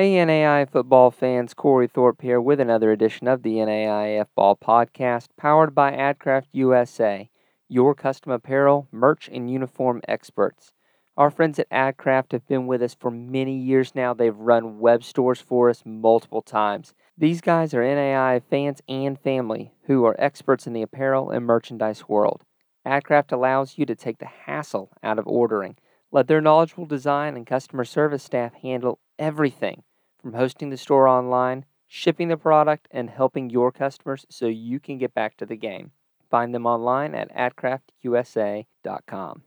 Hey, NAIA football fans, Cory Thorpe here with another edition of the NAIF Ball Podcast, powered by AdCraft USA, your custom apparel, merch, and uniform experts. Our friends at AdCraft have been with us for many years now. They've run web stores for us multiple times. These guys are NAIA fans and family who are experts in the apparel and merchandise world. AdCraft allows you to take the hassle out of ordering. Let their knowledgeable design and customer service staff handle everything from hosting the store online, shipping the product, and helping your customers so you can get back to the game. Find them online at adcraftusa.com.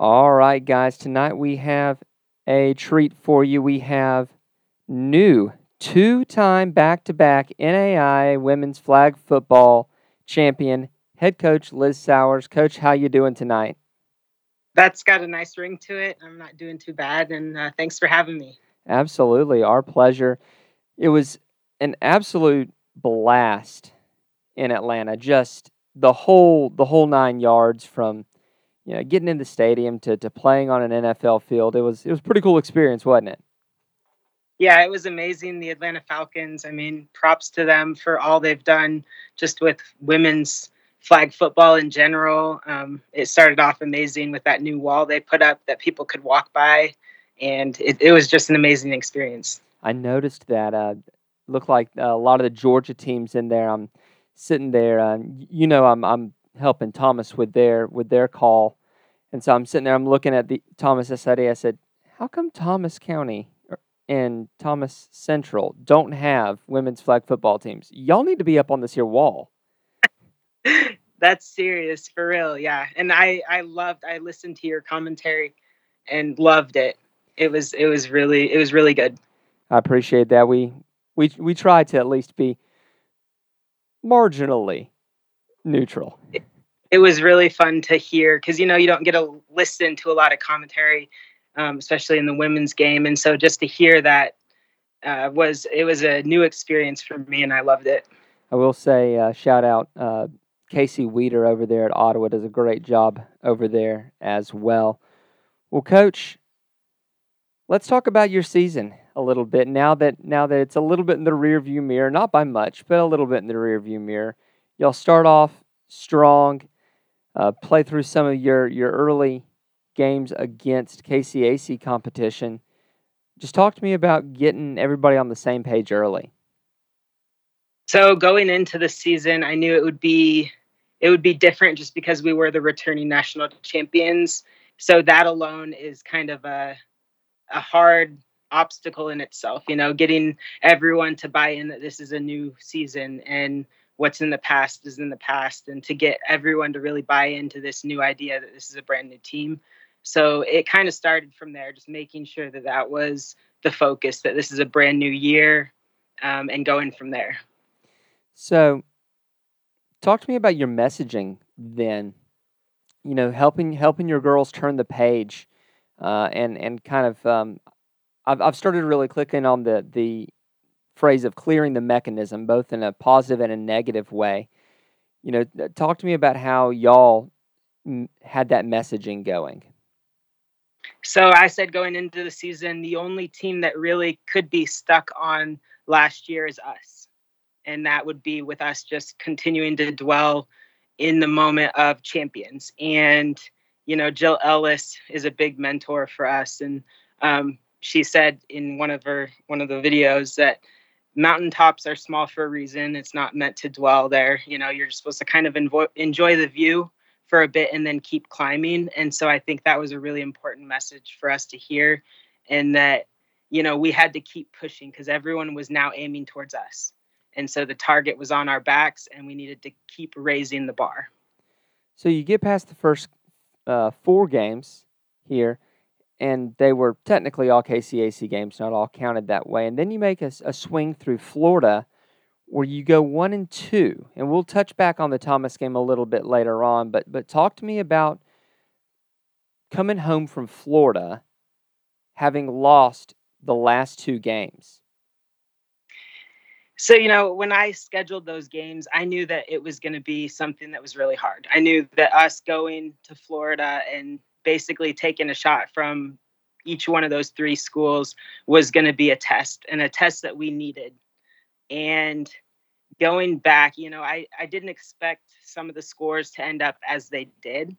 All right, guys, tonight we have a treat for you. We have new two time back to back NAIA women's flag football champion, head coach Liz Sowers. Coach, how you doing tonight? That's got a nice ring to it. I'm not doing too bad, and uh, thanks for having me. Absolutely, our pleasure. It was an absolute blast in Atlanta. Just the whole the whole nine yards from you know getting in the stadium to, to playing on an NFL field. It was it was pretty cool experience, wasn't it? Yeah, it was amazing. The Atlanta Falcons. I mean, props to them for all they've done just with women's flag football in general. Um, it started off amazing with that new wall they put up that people could walk by, and it, it was just an amazing experience. I noticed that. Uh, looked like a lot of the Georgia teams in there. I'm sitting there. Uh, you know, I'm I'm helping Thomas with their with their call, and so I'm sitting there. I'm looking at the Thomas SID. I said, "How come Thomas County and Thomas Central don't have women's flag football teams? Y'all need to be up on this here wall." That's serious for real, yeah. And I I loved I listened to your commentary and loved it. It was it was really it was really good. I appreciate that. We we we try to at least be marginally neutral. It, it was really fun to hear because you know you don't get to listen to a lot of commentary, um, especially in the women's game, and so just to hear that uh, was it was a new experience for me, and I loved it. I will say uh, shout out uh, Casey Weeder over there at Ottawa does a great job over there as well. Well, Coach, let's talk about your season a little bit now that now that it's a little bit in the rear view mirror, not by much, but a little bit in the rear view mirror. Y'all start off strong, uh, play through some of your your early games against KCAC competition. Just talk to me about getting everybody on the same page early. So going into the season, I knew it would be it would be different just because we were the returning national champions. So that alone is kind of a a hard obstacle in itself, you know, getting everyone to buy in that this is a new season and what's in the past is in the past and to get everyone to really buy into this new idea that this is a brand new team. So it kind of started from there, just making sure that that was the focus, that this is a brand new year um, and going from there. So talk to me about your messaging then. You know, helping helping your girls turn the page, uh, and and kind of um, I've I've started really clicking on the the phrase of clearing the mechanism, both in a positive and a negative way. You know, talk to me about how y'all had that messaging going. So I said going into the season, the only team that really could be stuck on last year is us. And that would be with us just continuing to dwell in the moment of champions. And, you know, Jill Ellis is a big mentor for us. And um, she said in one of her one of the videos that mountaintops are small for a reason. It's not meant to dwell there. You know, you're supposed to kind of enjoy the view for a bit and then keep climbing. And so I think that was a really important message for us to hear and that you know, we had to keep pushing because everyone was now aiming towards us. And so the target was on our backs and we needed to keep raising the bar. So you get past the first uh, four games here and they were technically all KCAC games, not all counted that way. And then you make a, a, swing through Florida where you go one and two. And we'll touch back on the Thomas game a little bit later on, but but talk to me about coming home from Florida having lost the last two games. So, you know, when I scheduled those games, I knew that it was going to be something that was really hard. I knew that us going to Florida and basically taking a shot from each one of those three schools was going to be a test and a test that we needed. And going back, you know, I, I didn't expect some of the scores to end up as they did,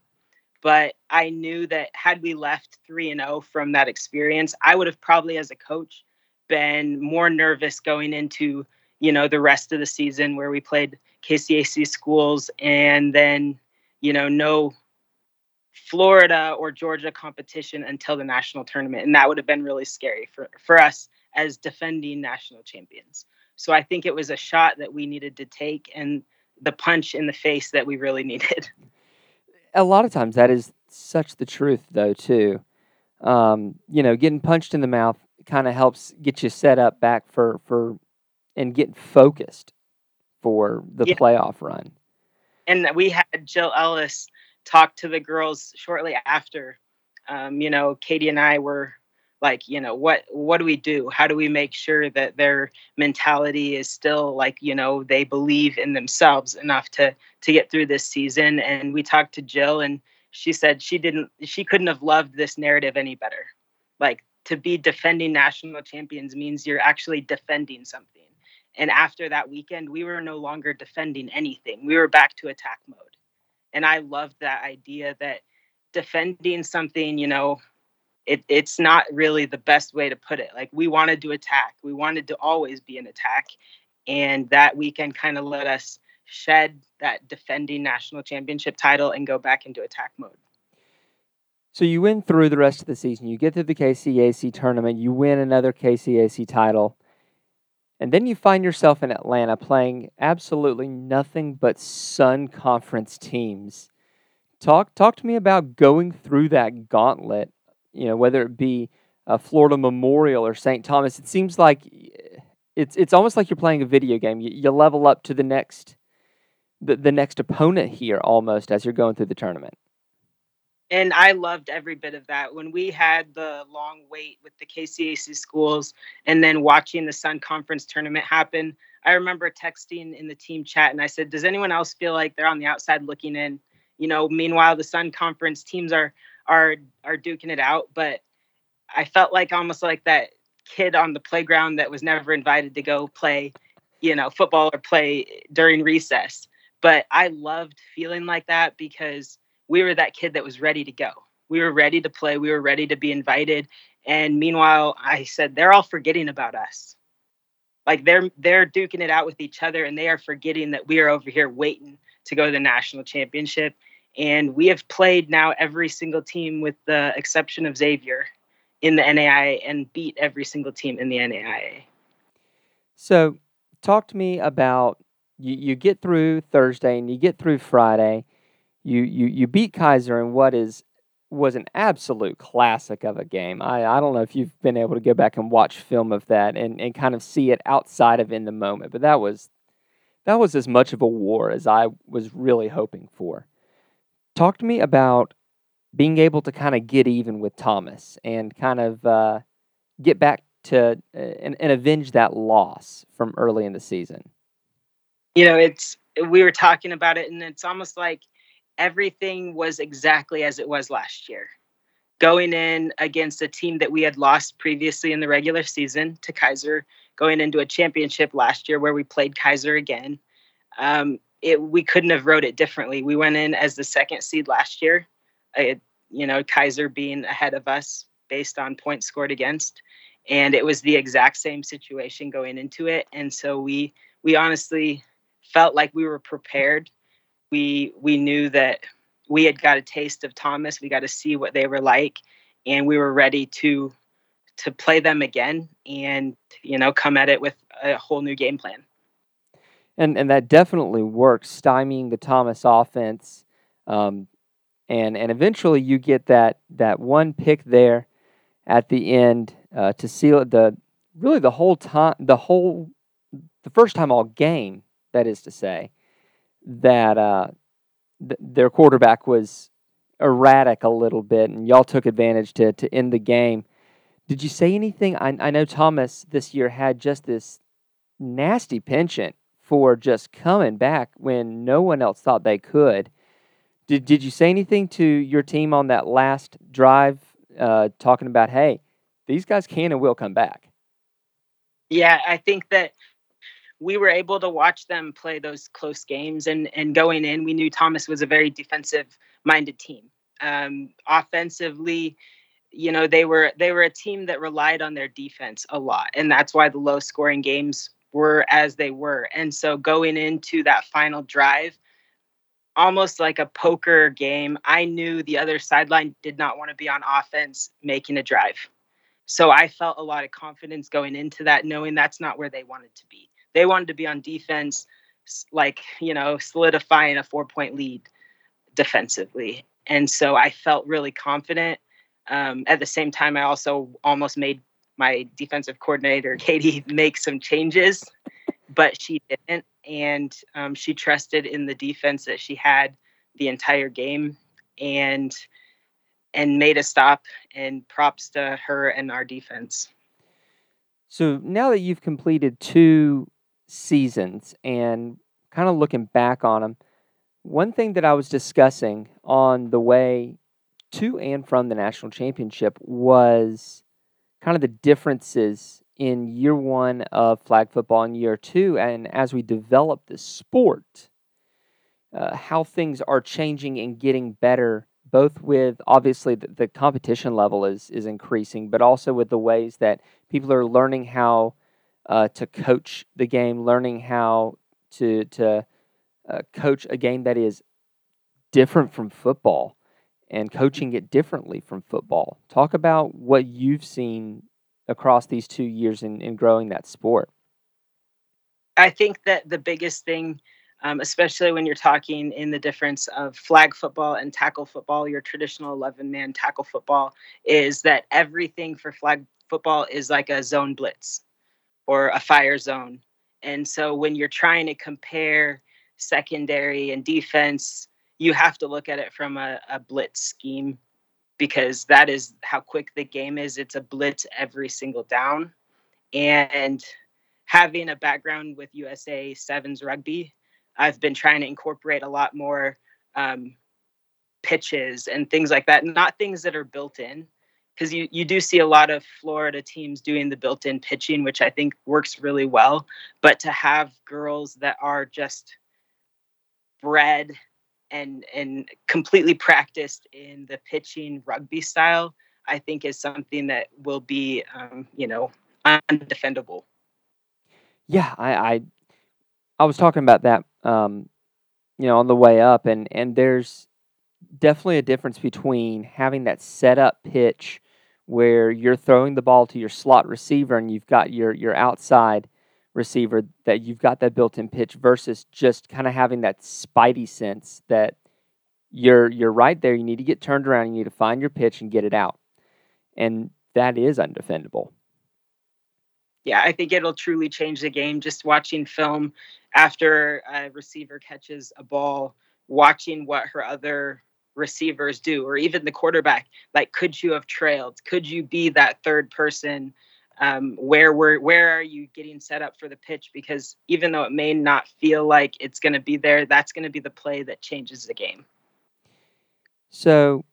but I knew that had we left 3 and 0 from that experience, I would have probably as a coach been more nervous going into, you know, the rest of the season where we played KCAC schools and then, you know, no Florida or Georgia competition until the national tournament. And that would have been really scary for, for us as defending national champions. So I think it was a shot that we needed to take and the punch in the face that we really needed. A lot of times that is such the truth, though, too. Um, you know, getting punched in the mouth kind of helps get you set up back for, for and get focused for the yeah. playoff run. And we had Jill Ellis talk to the girls shortly after. Um, you know, Katie and I were like, you know, what what do we do? How do we make sure that their mentality is still like, you know, they believe in themselves enough to to get through this season? And we talked to Jill, and she said she didn't, she couldn't have loved this narrative any better. Like to be defending national champions means you're actually defending something. And after that weekend, we were no longer defending anything. We were back to attack mode and I loved that idea that defending something, you know, it, it's not really the best way to put it. Like we wanted to attack, we wanted to always be an attack, and that weekend kind of let us shed that defending national championship title and go back into attack mode. So you win through the rest of the season. You get to the KCAC tournament. You win another KCAC title. And then you find yourself in Atlanta playing absolutely nothing but Sun Conference teams. Talk talk to me about going through that gauntlet. You know, whether it be a Florida Memorial or St. Thomas, it seems like eh, it's it's almost like you're playing a video game. You, you level up to the next the, the next opponent here almost as you're going through the tournament and I loved every bit of that. When we had the long wait with the KCAC schools and then watching the Sun Conference tournament happen, I remember texting in the team chat and I said, Does anyone else feel like they're on the outside looking in? You know, meanwhile the Sun Conference teams are are are duking it out. But I felt like almost like that kid on the playground that was never invited to go play, you know, football or play during recess. But I loved feeling like that because we were that kid that was ready to go. We were ready to play. We were ready to be invited. And meanwhile, I said, they're all forgetting about us. Like they're they're duking it out with each other and they are forgetting that we are over here waiting to go to the national championship. And we have played now every single team with the exception of Xavier in the NAIA and beat every single team in the NAIA. So talk to me about you, you get through Thursday and you get through Friday you you you beat Keiser in what is was an absolute classic of a game. I, I don't know if you've been able to go back and watch film of that and, and kind of see it outside of in the moment, but that was that was as much of a war as I was really hoping for. Talk to me about being able to kind of get even with Thomas and kind of uh, get back to uh, and, and avenge that loss from early in the season. You know, it's we were talking about it, and it's almost like everything was exactly as it was last year. Going in against a team that we had lost previously in the regular season to Keiser, going into a championship last year where we played Keiser again. Um, it, we couldn't have wrote it differently. We went in as the second seed last year, uh, you know, Keiser being ahead of us based on points scored against. And it was the exact same situation going into it. And so we we honestly felt like we were prepared we we knew that we had got a taste of Thomas. We got to see what they were like, and we were ready to to play them again and you know come at it with a whole new game plan. And and that definitely works, stymieing the Thomas offense, um, and and eventually you get that that one pick there at the end uh, to seal the really the whole time the whole the first time all game that is to say that uh, th- their quarterback was erratic a little bit, and y'all took advantage to to end the game. Did you say anything? I, I know Thomas this year had just this nasty penchant for just coming back when no one else thought they could. Did Did you say anything to your team on that last drive uh, talking about, hey, these guys can and will come back. Yeah, I think that we were able to watch them play those close games and and going in we knew thomas was a very defensive minded team. Um, offensively you know they were they were a team that relied on their defense a lot and that's why the low scoring games were as they were. And so going into that final drive almost like a poker game i knew the other sideline did not want to be on offense making a drive. So i felt a lot of confidence going into that knowing that's not where they wanted to be they wanted to be on defense, like, you know, solidifying a four point lead defensively. And so I felt really confident. Um, at the same time, I also almost made my defensive coordinator, Katie, make some changes, but she didn't. And um, she trusted in the defense that she had the entire game and and made a stop and props to her and our defense. So now that you've completed two seasons and kind of looking back on them, one thing that I was discussing on the way to and from the national championship was kind of the differences in year one of flag football and year two, and as we develop the sport, uh, how things are changing and getting better. Both with obviously the, the competition level is is increasing, but also with the ways that people are learning how uh, to coach the game, learning how to to uh, coach a game that is different from football and coaching it differently from football. Talk about what you've seen across these two years in, in growing that sport. I think that the biggest thing, um, especially when you're talking in the difference of flag football and tackle football, your traditional 11 man tackle football, is that everything for flag football is like a zone blitz or a fire zone. And so when you're trying to compare secondary and defense, you have to look at it from a, a blitz scheme because that is how quick the game is. It's a blitz every single down. And having a background with USA Sevens rugby, I've been trying to incorporate a lot more um, pitches and things like that. Not things that are built in, because you, you do see a lot of Florida teams doing the built in pitching, which I think works really well. But to have girls that are just bred and and completely practiced in the pitching rugby style, I think is something that will be, um, you know, undefendable. Yeah, I, I, I was talking about that, um, you know, on the way up, and and there's definitely a difference between having that setup pitch where you're throwing the ball to your slot receiver and you've got your your outside receiver that you've got that built-in pitch versus just kind of having that spidey sense that you're you're right there. You need to get turned around. You need to find your pitch and get it out. And that is undefendable. Yeah i think it'll truly change the game. Just watching film after a receiver catches a ball watching what her other receivers do or even the quarterback like could you have trailed? Could you be that third person? Um, where were where are you getting set up for the pitch? Because even though it may not feel like it's going to be there that's going to be the play that changes the game. So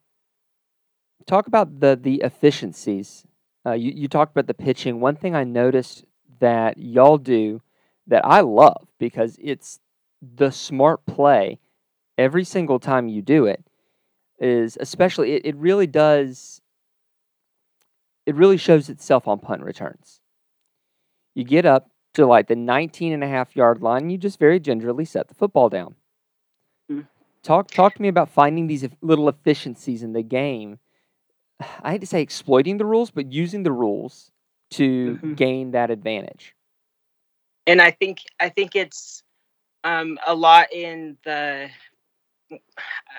talk about the the efficiencies. Uh, you, you talked about the pitching. One thing i noticed that y'all do that i love because it's the smart play every single time you do it is especially it, it really does it really shows itself on punt returns. You get up to like the 19 and a half yard line, you just very gingerly set the football down. Mm. Talk talk to me about finding these little efficiencies in the game. I hate to say exploiting the rules, but using the rules to mm-hmm. gain that advantage. And I think I think it's um, a lot in the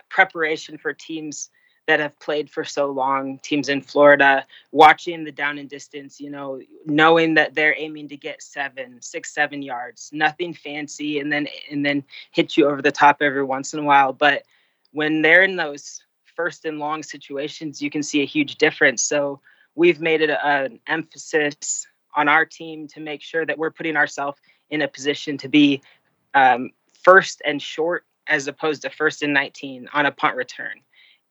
preparation for teams that have played for so long, teams in Florida, watching the down and distance, you know, knowing that they're aiming to get seven, six, seven yards, nothing fancy, and then and then hit you over the top every once in a while. But when they're in those first and long situations, you can see a huge difference. So we've made it an emphasis on our team to make sure that we're putting ourselves in a position to be um, first and short as opposed to first and 19 on a punt return.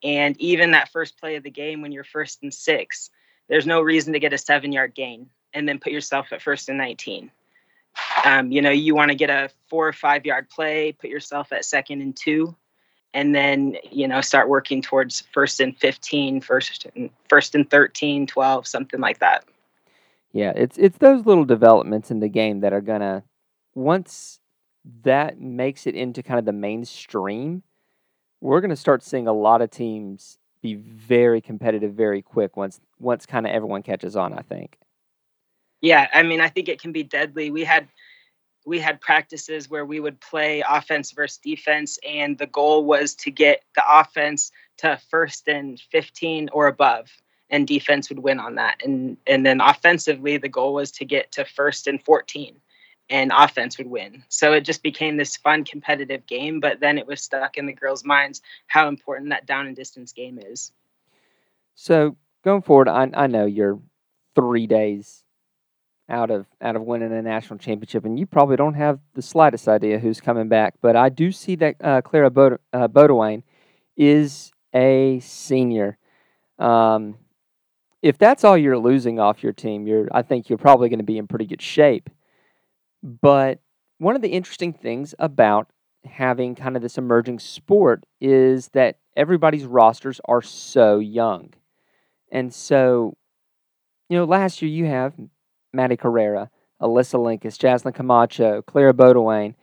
And even that first play of the game when you're first and six, there's no reason to get a seven yard gain and then put yourself at first and 19. Um, you know, you want to get a four or five yard play, put yourself at second and two, and then, you know, start working towards first and 15, first and, first and 13, 12, something like that. Yeah, it's it's those little developments in the game that are gonna once that makes it into kind of the mainstream, we're gonna start seeing a lot of teams be very competitive very quick once once kind of everyone catches on, I think. Yeah, I mean, I think it can be deadly. We had we had practices where we would play offense versus defense and the goal was to get the offense to first and 15 or above and defense would win on that. And and then offensively, the goal was to get to first and 14 and offense would win. So it just became this fun competitive game, but then it was stuck in the girls' minds how important that down and distance game is. So going forward, I, I know you're three days out of out of winning a national championship, and you probably don't have the slightest idea who's coming back. But I do see that uh, Clara Bod- uh, Bodewine is a senior. Um, if that's all you're losing off your team, you're I think you're probably going to be in pretty good shape. But one of the interesting things about having kind of this emerging sport is that everybody's rosters are so young. And so, you know, last year you have Maddie Carrera, Alyssa Linkus, Jaslyn Camacho, Clara Bodewine,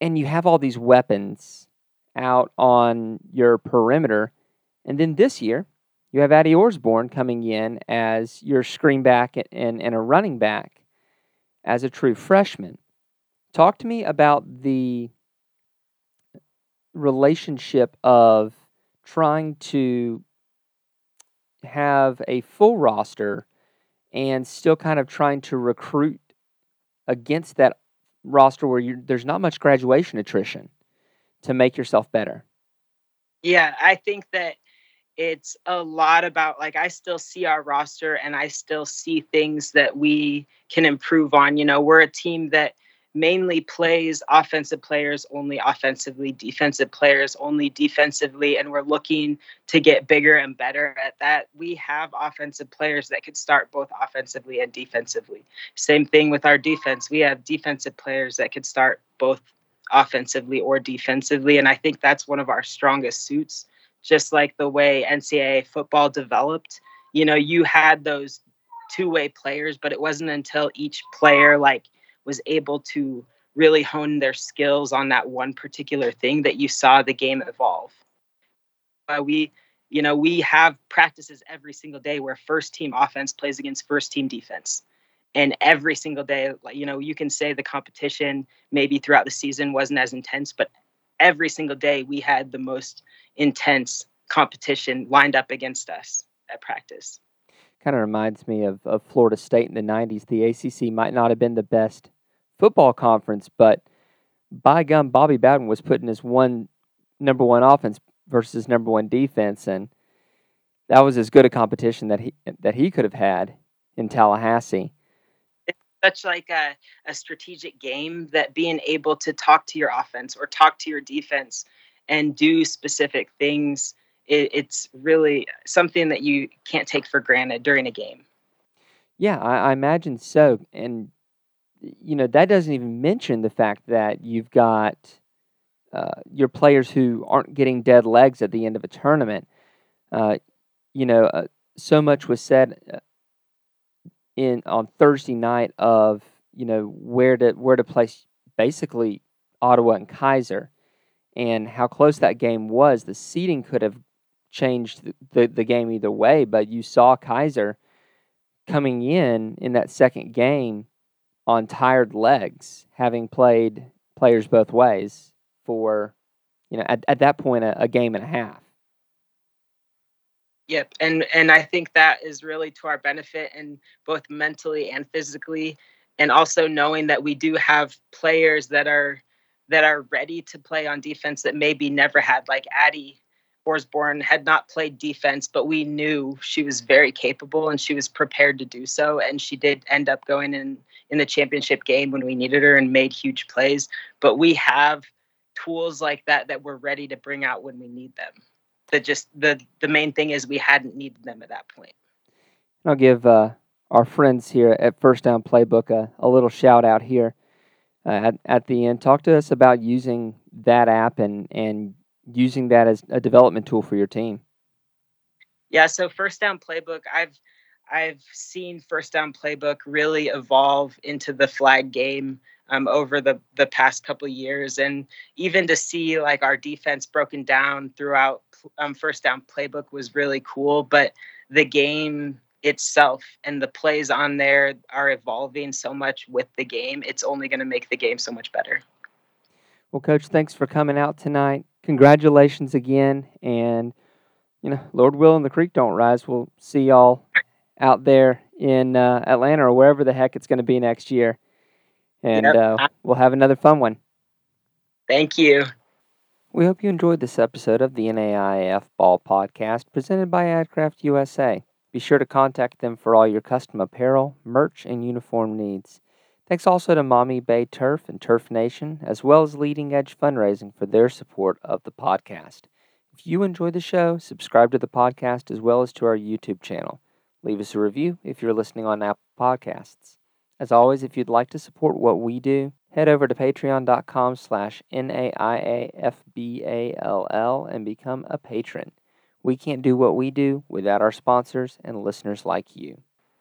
and you have all these weapons out on your perimeter. And then this year, you have Addie Orsborn coming in as your screen back and, and a running back as a true freshman. Talk to me about the relationship of trying to have a full roster and still kind of trying to recruit against that roster where there's not much graduation attrition to make yourself better. Yeah, I think that it's a lot about like I still see our roster and I still see things that we can improve on. You know, we're a team that mainly plays offensive players only offensively, defensive players only defensively, and we're looking to get bigger and better at that. We have offensive players that could start both offensively and defensively. Same thing with our defense. We have defensive players that could start both offensively or defensively, and I think that's one of our strongest suits just like the way NCAA football developed. You know, you had those two-way players, but it wasn't until each player like was able to really hone their skills on that one particular thing that you saw the game evolve. Uh, we, you know, we have practices every single day where first team offense plays against first team defense. And every single day, you know, you can say the competition maybe throughout the season wasn't as intense, but every single day we had the most intense competition lined up against us at practice. Kind of reminds me of, of Florida State in the 90s. The ACC might not have been the best football conference, but by gum, Bobby Bowden was putting his one number one offense versus number one defense, and that was as good a competition that he that he could have had in Tallahassee such like a, a strategic game that being able to talk to your offense or talk to your defense and do specific things it, it's really something that you can't take for granted during a game. Yeah I, I imagine so and you know that doesn't even mention the fact that you've got uh, your players who aren't getting dead legs at the end of a tournament. Uh, you know uh, so much was said uh, in on Thursday night of you know where to where to place basically Ottawa and Keiser and how close that game was. The seeding could have changed the, the, the game either way, but you saw Keiser coming in in that second game on tired legs, having played players both ways for you know at, at that point a, a game and a half. Yep, and and I think that is really to our benefit, and both mentally and physically, and also knowing that we do have players that are that are ready to play on defense that maybe never had, like Addie Osborne had not played defense, but we knew she was very capable and she was prepared to do so, and she did end up going in in the championship game when we needed her and made huge plays. But we have tools like that that we're ready to bring out when we need them. The just the the main thing is we hadn't needed them at that point. I'll give uh, our friends here at First Down Playbook a, a little shout out here uh, at, at the end. Talk to us about using that app and, and using that as a development tool for your team. Yeah, so First Down Playbook, I've I've seen First Down Playbook really evolve into the flag game um, over the the past couple years, and even to see like our defense broken down throughout um, First Down Playbook was really cool. But the game itself and the plays on there are evolving so much with the game. It's only going to make the game so much better. Well, Coach, thanks for coming out tonight. Congratulations again, and you know, Lord willing, the creek don't rise. We'll see y'all out there in uh, Atlanta or wherever the heck it's going to be next year, and yep. uh, we'll have another fun one. Thank you. We hope you enjoyed this episode of the NAIF Ball Podcast presented by AdCraft USA. Be sure to contact them for all your custom apparel, merch, and uniform needs. Thanks also to Maumee Bay Turf and Turf Nation, as well as Leading Edge Fundraising for their support of the podcast. If you enjoy the show, subscribe to the podcast as well as to our YouTube channel. Leave us a review if you're listening on Apple Podcasts. As always, if you'd like to support what we do, head over to patreon.com slash N-A-I-A-F-B-A-L-L and become a patron. We can't do what we do without our sponsors and listeners like you.